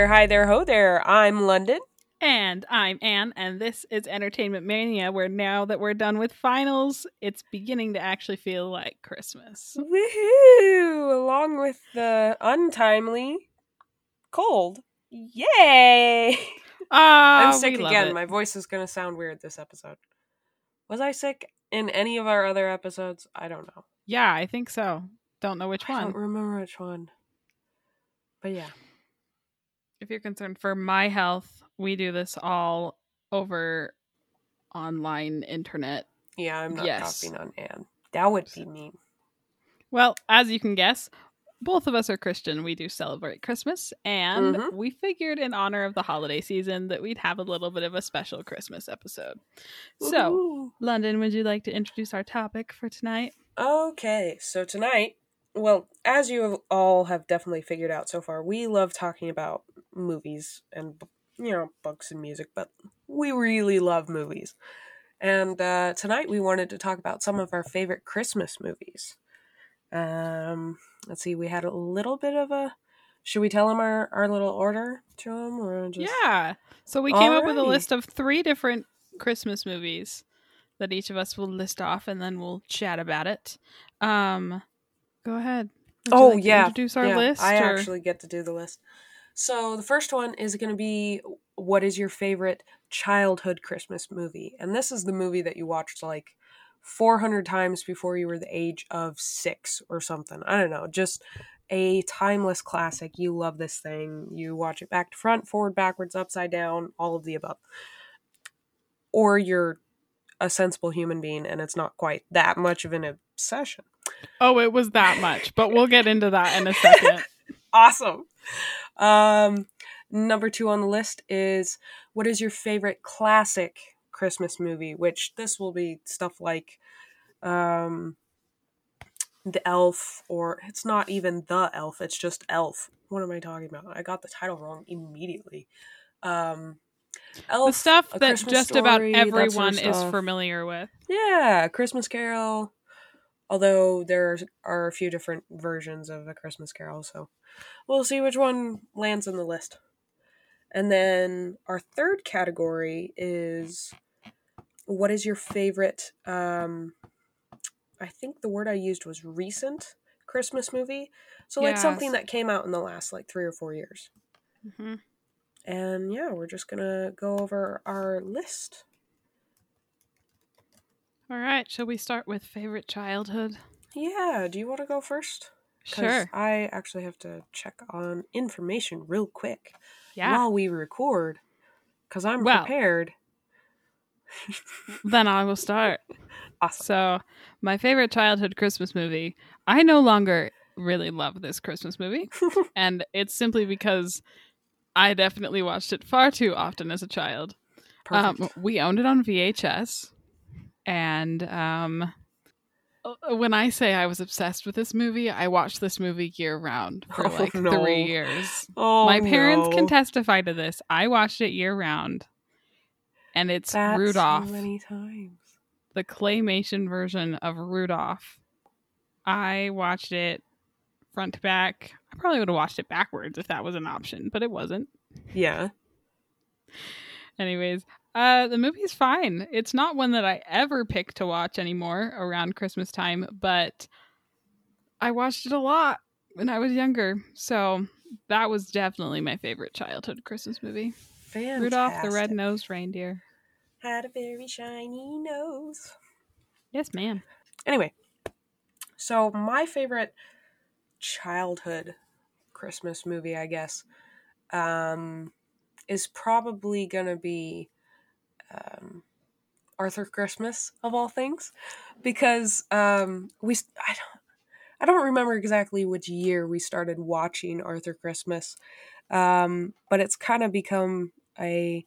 There, hi there, ho there. I'm London. And I'm Anne, and this is Entertainment Mania, where now that we're done with finals, it's beginning to actually feel like Christmas. Woohoo! Along with the untimely cold. Yay! Ah, I'm sick again. it. My voice is going to sound weird this episode. Was I sick in any of our other episodes? I don't know. Yeah, I think so. Don't know which I one. don't remember which one. But yeah. If you're concerned for my health, we do this all over online internet. Yeah, I'm not Yes. copying on Anne. That would be mean. Well, as you can guess, both of us are Christian. We do celebrate Christmas, and Mhm. we figured in honor of the holiday season that we'd have a little bit of a special Christmas episode. So, London, would you like to introduce our topic for tonight? Okay, so tonight, well, as you all have definitely figured out so far, we love talking about movies and you know books and music, but we really love movies. And uh, tonight we wanted to talk about some of our favorite Christmas movies. Um, let's see, we had a little bit of a. Should we tell them our, our little order to them, or just Yeah. So we came up with a list of three different Christmas movies that each of us will list off, and then we'll chat about it. Um, go ahead. Would Oh like yeah, introduce our yeah, list. I or- actually get to do the list. So the first one is going to be what is your favorite childhood Christmas movie? And this is the movie that you watched like 400 times before you were the age of 6 or something. I don't know, just a timeless classic. You love this thing. You watch it back to front, forward, backwards, upside down, all of the above. Or you're a sensible human being and it's not quite that much of an obsession. Oh, it was that much, but we'll get into that in a second. awesome. Um, number two on the list is what is your favorite classic Christmas movie? Which this will be stuff like um, The Elf, or it's not even The Elf, it's just Elf. What am I talking about? I got the title wrong immediately. Um, Elf, the stuff that just about Story, that sort of everyone is familiar with. Yeah, Christmas Carol. Although there are a few different versions of A Christmas Carol, so we'll see which one lands on the list. And then our third category is what is your favorite um I think the word I used was recent Christmas movie. So like something that came out in the last like 3 or 4 years. hmm And yeah, we're just to go over our list. All right. Shall we start with favorite childhood? Yeah, do you want to go first? Sure. I actually have to check on information real quick Yeah. while we record because I'm Well. prepared. Then I will start. Awesome. So, my favorite childhood Christmas movie, I no longer really love this Christmas movie. and it's simply because I definitely watched it far too often as a child. Um, Perfect. we owned it on VHS. And um, uh, when I say I was obsessed with this movie, I watched this movie year round for Oh, like no. three years. oh, My parents no. can testify to this. I watched it year round. And it's That's Rudolph So many times. the claymation version of Rudolph. I watched it front to back. I probably would have watched it backwards if that was an option, but it wasn't. Yeah. Anyways, uh the movie's fine. It's not one that I ever pick to watch anymore around Christmas time, but I watched it a lot when I was younger. So that was definitely my favorite childhood Christmas movie. Fantastic. Rudolph the Red-Nosed Reindeer. had a very shiny nose. Yes, ma'am. Anyway, so my favorite childhood Christmas movie, I guess, um, is probably gonna be um, Arthur Christmas of all things, because um, we I don't I don't remember exactly which year we started watching Arthur Christmas, um, but it's kind of become a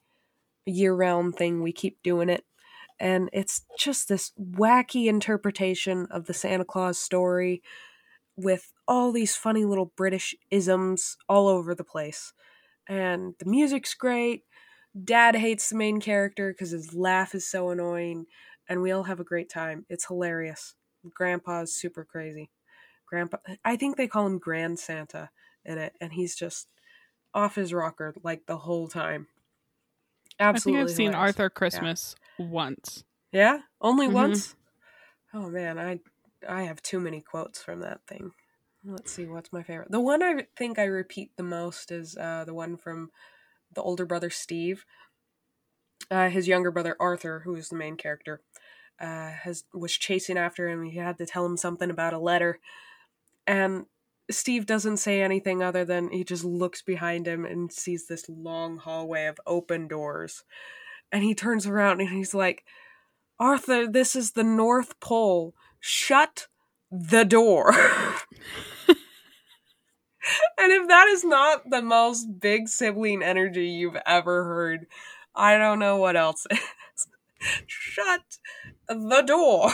year round thing. We keep doing it and it's just this wacky interpretation of the Santa Claus story with all these funny little British isms all over the place. And the music's great. Dad hates the main character because his laugh is so annoying, and we all have a great time. It's hilarious. Grandpa's super crazy. Grandpa, I think they call him Grand Santa in it, and he's just off his rocker like the whole time. Absolutely. I think I've seen. Arthur Christmas once. Yeah, only Mhm. once. Oh man, I I have too many quotes from that thing. Let's see, what's my favorite? The one I think I repeat the most is uh, the one from the older brother Steve. Uh, his younger brother Arthur, who is the main character, uh, has was chasing after him. He had to tell him something about a letter, and Steve doesn't say anything other than he just looks behind him and sees this long hallway of open doors, and he turns around and he's like, "Arthur, this is the North Pole. Shut the door." And if that is not the most big sibling energy you've ever heard, I don't know what else is. Shut the door.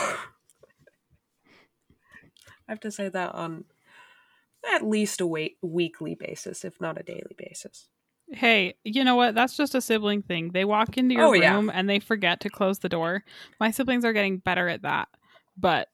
I have to say that on at least a wait- weekly basis, if not a daily basis. Hey, you know what? That's just a sibling thing. They walk into your Oh, yeah. room and they forget to close the door. My siblings are getting better at that, but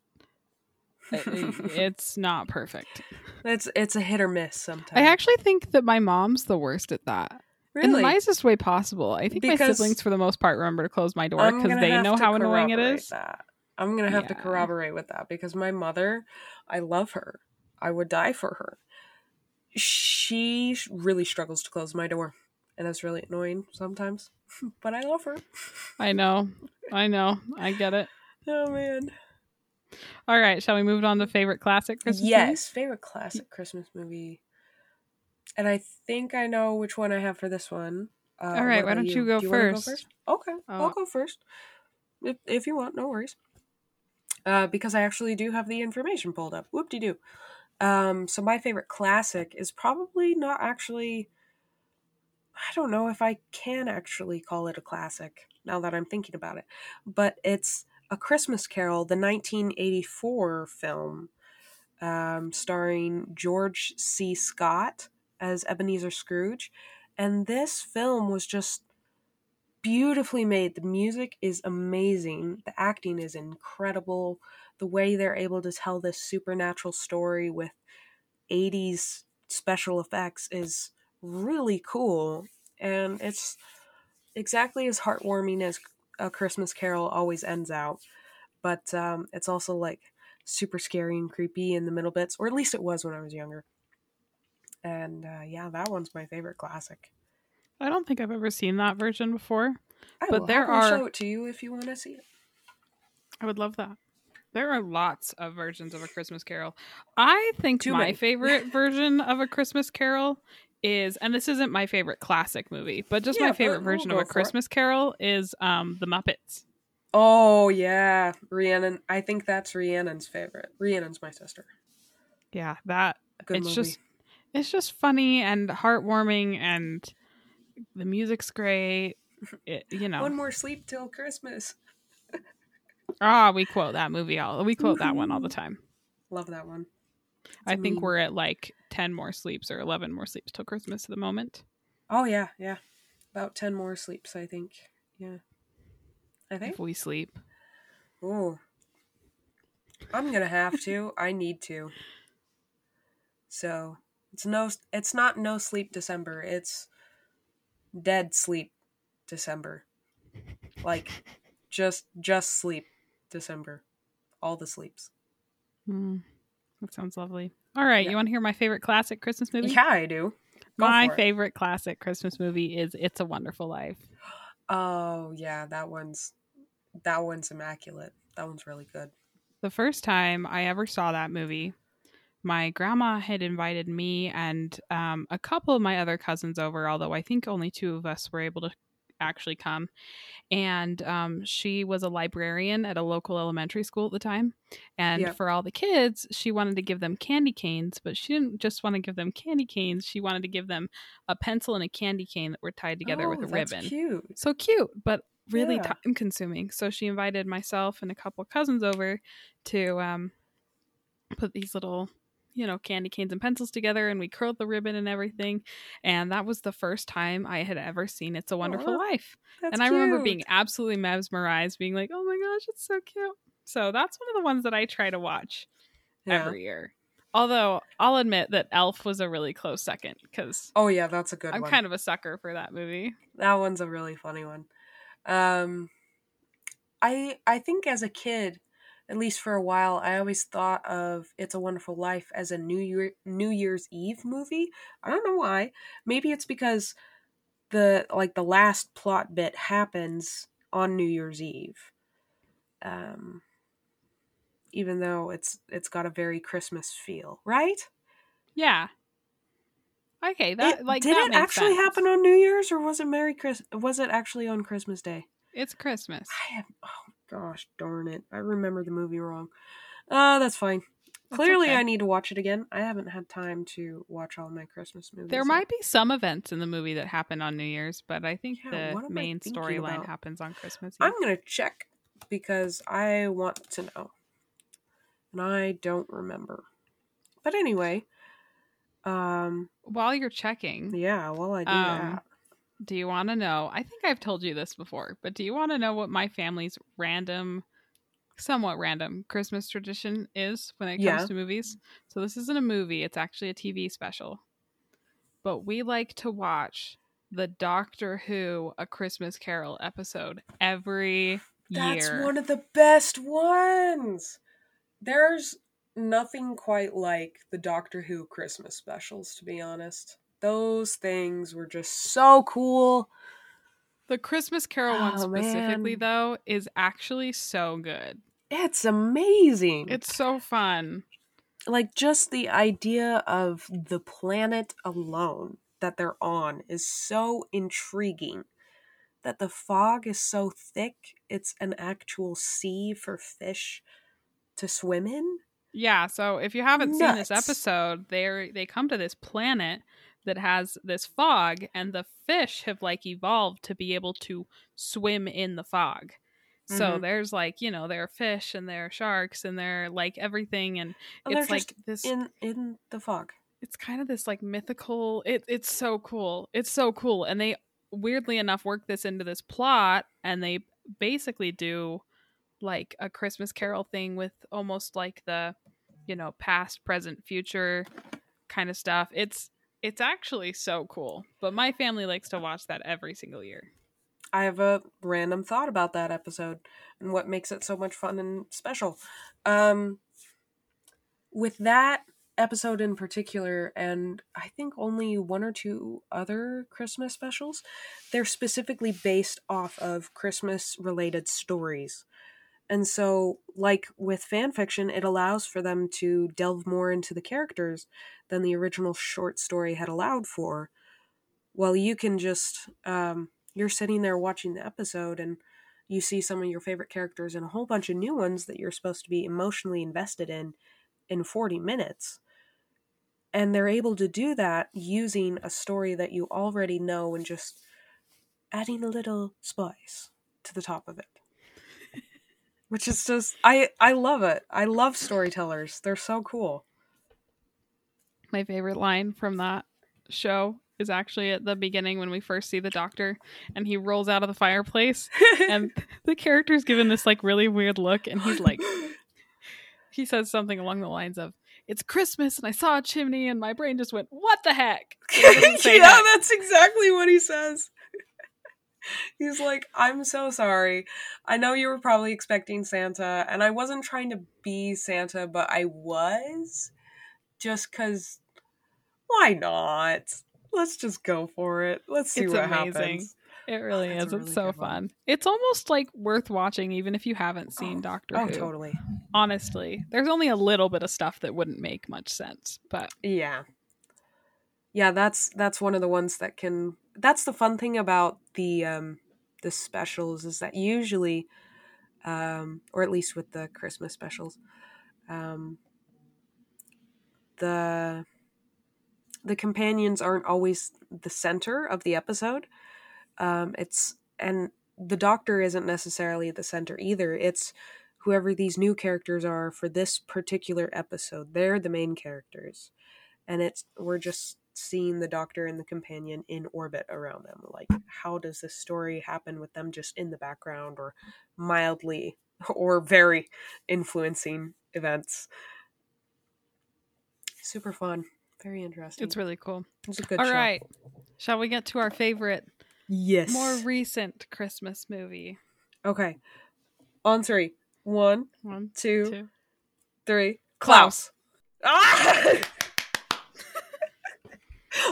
it's not perfect. It's it's a hit or miss sometimes. I actually think that my mom's the worst at that. In the nicest way possible. I think my siblings, for the most part, remember to close my door because they know how annoying it is. That. I'm gonna have to corroborate with that because my mother, I love her. I would die for her. She really struggles to close my door, and that's really annoying sometimes. but I love her. I know. I know. I get it. Oh man. All right. Shall we move on to favorite classic Christmas yes, favorite classic Christmas movie. And I think I know which one I have for this one. Uh, All right, why don't you go Do wanna first? Okay, Oh. I'll go first. If, if you want, no worries. Uh, because I actually do have the information pulled up. Whoop de doo. Um, so my favorite classic is probably not actually. I don't know if I can actually call it a classic now that I'm thinking about it, but it's A Christmas Carol, the 1984 film, um, starring George C. Scott as Ebenezer Scrooge. And this film was just beautifully made. The music is amazing, the acting is incredible. The way they're able to tell this supernatural story with 80s special effects is really cool. And it's exactly as heartwarming as A Christmas Carol always ends out. But um, it's also like super scary and creepy in the middle bits, or at least it was when I was younger. And uh, yeah, that one's my favorite classic. I don't think I've ever seen that version before. I But will there happily are- show it to you if you want to see it. I would love that. There are lots of versions of A Christmas Carol. I think Too my many. favorite version of A Christmas Carol is, and this isn't my favorite classic movie, but just Yeah, my favorite we'll version of A for it. Christmas Carol is um, The Muppets. Oh yeah, Rhiannon. I think that's Rhiannon's favorite. Rhiannon's my sister. Yeah, that Good it's movie. just it's just funny and heartwarming, and the music's great. It, you know, one more sleep till Christmas. ah, we quote that movie all. We quote that one all the time. Love that one. I think we're at like ten more sleeps or eleven more sleeps till Christmas at the moment. Oh yeah, yeah. About ten more sleeps, I think. Yeah. I think. If we sleep. Oh. I'm gonna have to. I need to. So it's no. It's not no sleep December. It's dead sleep December. Like just just sleep December. All the sleeps. Mm, that sounds lovely. All right, Yeah. you want to hear my favorite classic Christmas movie? Yeah, I do. Go my favorite classic Christmas movie is It's a Wonderful Life. Oh yeah, that one's that one's immaculate. That one's really good. The first time I ever saw that movie, my grandma had invited me and um, a couple of my other cousins over, although I think only two of us were able to actually come. And um, she was a librarian at a local elementary school at the time. And for all the kids, she wanted to give them candy canes, but she didn't just want to give them candy canes. She wanted to give them a pencil and a candy cane that were tied together with Oh, a that's ribbon Cute. so cute but really Yeah. time consuming so she invited myself and a couple cousins over to um put these little you know candy canes and pencils together and we curled the ribbon and everything and that was the first time i had ever seen it's a wonderful Aw, life and i remember being absolutely mesmerized being like oh my gosh it's so cute so that's one of the ones that i try to watch Yeah. every year Although I'll admit that Elf was a really close second because Oh yeah, that's a good I'm one. kind of a sucker for that movie. That one's a really funny one. Um, I I think as a kid, at least for a while, I always thought of "It's a Wonderful Life" as a New Year New Year's Eve movie. I don't know why. Maybe it's because the like the last plot bit happens on New Year's Eve. Um, even though it's it's got a very Christmas feel, right? Yeah. Okay, that It- like did that it actually sense. happen on New Year's or was it Merry Chris? Was it actually on Christmas Day? It's Christmas. I have. Oh gosh, darn it! I remember the movie wrong. Uh, that's fine. That's Clearly, okay. I need to watch it again. I haven't had time to watch all my Christmas movies. There yet. might be some events in the movie that happen on New Year's, but I think Yeah, the main storyline happens on Christmas Eve. I'm gonna check because I want to know, and I don't remember. But anyway, um, While you're checking, yeah. While I do Um, that, do you want to know? I think I've told you this before, but do you want to know what my family's random, somewhat random Christmas tradition is when it comes Yeah. to movies? So this isn't a movie; it's actually a TV special. But we like to watch the Doctor Who A Christmas Carol episode every that's year. one of the best ones. There's nothing quite like the Doctor Who Christmas specials, to be honest. Those things were just so cool. The Christmas Carol one Oh, specifically, man. though, is actually so good. It's amazing. It's so fun. like just the idea of the planet alone that they're on is so intriguing. That the fog is so thick, it's an actual sea for fish to swim in. Yeah, so if you haven't seen this episode, they they come to this planet that has this fog and the fish have like evolved to be able to swim in the fog. So Mhm. there's like, you know, there are fish and there are sharks and they're like everything and And it's like this in in the fog. it's kind of this like mythical it, it's so cool it's so cool and they weirdly enough work this into this plot and they basically do like a christmas carol thing with almost like the you know past present future kind of stuff it's it's actually so cool but my family likes to watch that every single year I have a random thought about that episode and what makes it so much fun and special. Um, with that episode in particular, and I think only one or two other Christmas specials, they're specifically based off of Christmas related stories. And so, like with fan fiction, it allows for them to delve more into the characters than the original short story had allowed for. Well, you can just um, you're sitting there watching the episode and you see some of your favorite characters and a whole bunch of new ones that you're supposed to be emotionally invested in in 40 minutes. And they're able to do that using a story that you already know and just adding a little spice to the top of it. Which is just I I love it. I love storytellers. They're so cool. my favorite line from that show is actually at the beginning when we first see the doctor and he rolls out of the fireplace and the character's given this like really weird look and he's like he says something along the lines of it's christmas and i saw a chimney and my brain just went what the heck He doesn't say yeah, that. that's exactly what he says. He's like, I'm so sorry. I know you were probably expecting Santa, and I wasn't trying to be Santa, but I was. Just because, why not? Let's just go for it. Let's see It's what amazing. happens. it really that's is a it's so good one. fun it's almost like worth watching even if you haven't seen Oh, doctor Oh, who totally. honestly there's only a little bit of stuff that wouldn't make much sense but Yeah. Yeah, that's that's one of the ones that can that's the fun thing about the um the specials is that usually um or at least with the Christmas specials um the the companions aren't always the center of the episode. Um it's and the doctor isn't necessarily the center either. It's whoever these new characters are for this particular episode. They're the main characters and it's we're just seeing the doctor and the companion in orbit around them like how does this story happen with them just in the background or mildly or very influencing events super fun. Very interesting. It's really cool. It's a good All show. right. Shall we get to our favorite, Yes. more recent Christmas movie? Okay. On three. One, One, two, two. three. Klaus. Ah!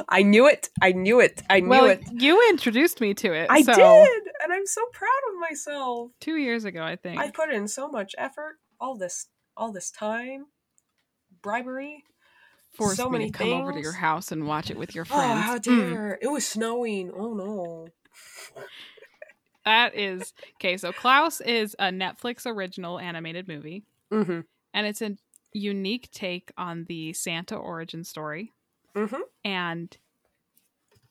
I knew it. I knew it. I knew Well, it. you introduced me to it. I so, did, and I'm so proud of myself. Two years ago, I think. I put in so much effort, all this, all this time, bribery. Forced so me many to come over to your house and watch it with your Oh, friends. how Mm. It was snowing. Oh no. That is okay. So Klaus is a Netflix original animated movie, Mm-hmm. and it's a unique take on the Santa origin story. Mm-hmm. and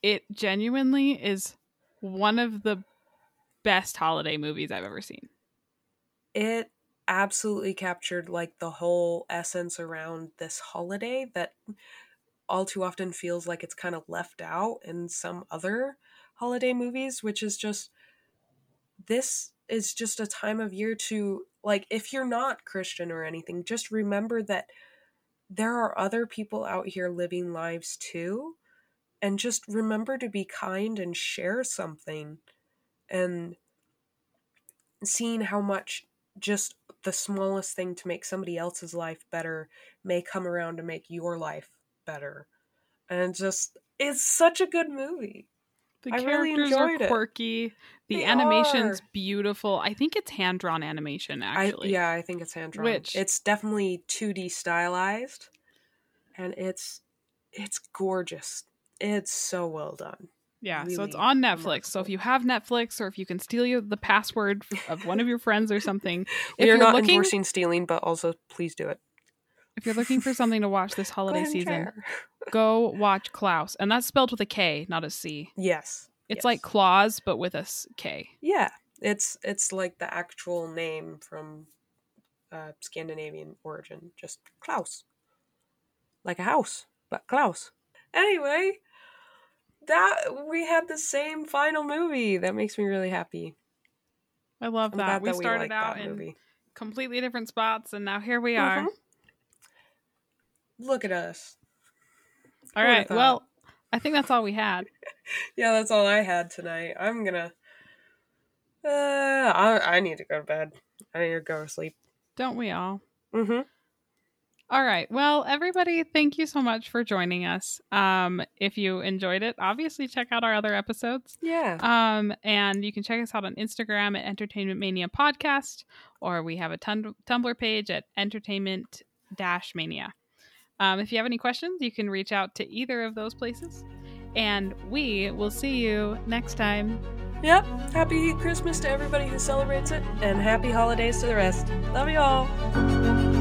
it genuinely is one of the best holiday movies I've ever seen. It absolutely captured like the whole essence around this holiday that all too often feels like it's kind of left out in some other holiday movies, which is just this is just a time of year to like if you're not Christian or anything, just remember that there are other people out here living lives too and just remember to be kind and share something and seeing how much just the smallest thing to make somebody else's life better may come around to make your life better and just it's such a good movie The I really characters are enjoyed it. quirky. The They animation's are. beautiful. I think it's hand drawn animation actually. I, yeah i think it's hand drawn Which- it's definitely 2d stylized and it's it's gorgeous it's so well done Yeah, so it's on Netflix. So if you have Netflix or if you can steal the password of one of your friends or something, if we are you're not looking endorsing stealing but also please do it if you're looking for something to watch this holiday season, go watch Klaus. And that's spelled with a K, not a C. yes It's yes. like claws but with a s- K. Yeah, it's it's like the actual name from uh, Scandinavian origin, just Klaus, like a house, but Klaus. Anyway, that we had the same final movie. That makes me really happy. I love that. We that we started out in completely different spots and now here we are. Mhm. Look at us. All right. Well, I think that's all we had. Yeah, that's all I had tonight. I'm gonna. Uh, I I need to go to bed. I need to go to sleep. Don't we all? Mm-hmm. All right. Well, everybody, thank you so much for joining us. Um, if you enjoyed it, obviously check out our other episodes. Yeah. Um, and you can check us out on Instagram at Entertainment Mania Podcast, or we have a Tumblr page at Entertainment Dash Mania. Um, if you have any questions, you can reach out to either of those places. And we will see you next time. Yep. Happy Christmas to everybody who celebrates it, and happy holidays to the rest. Love you all.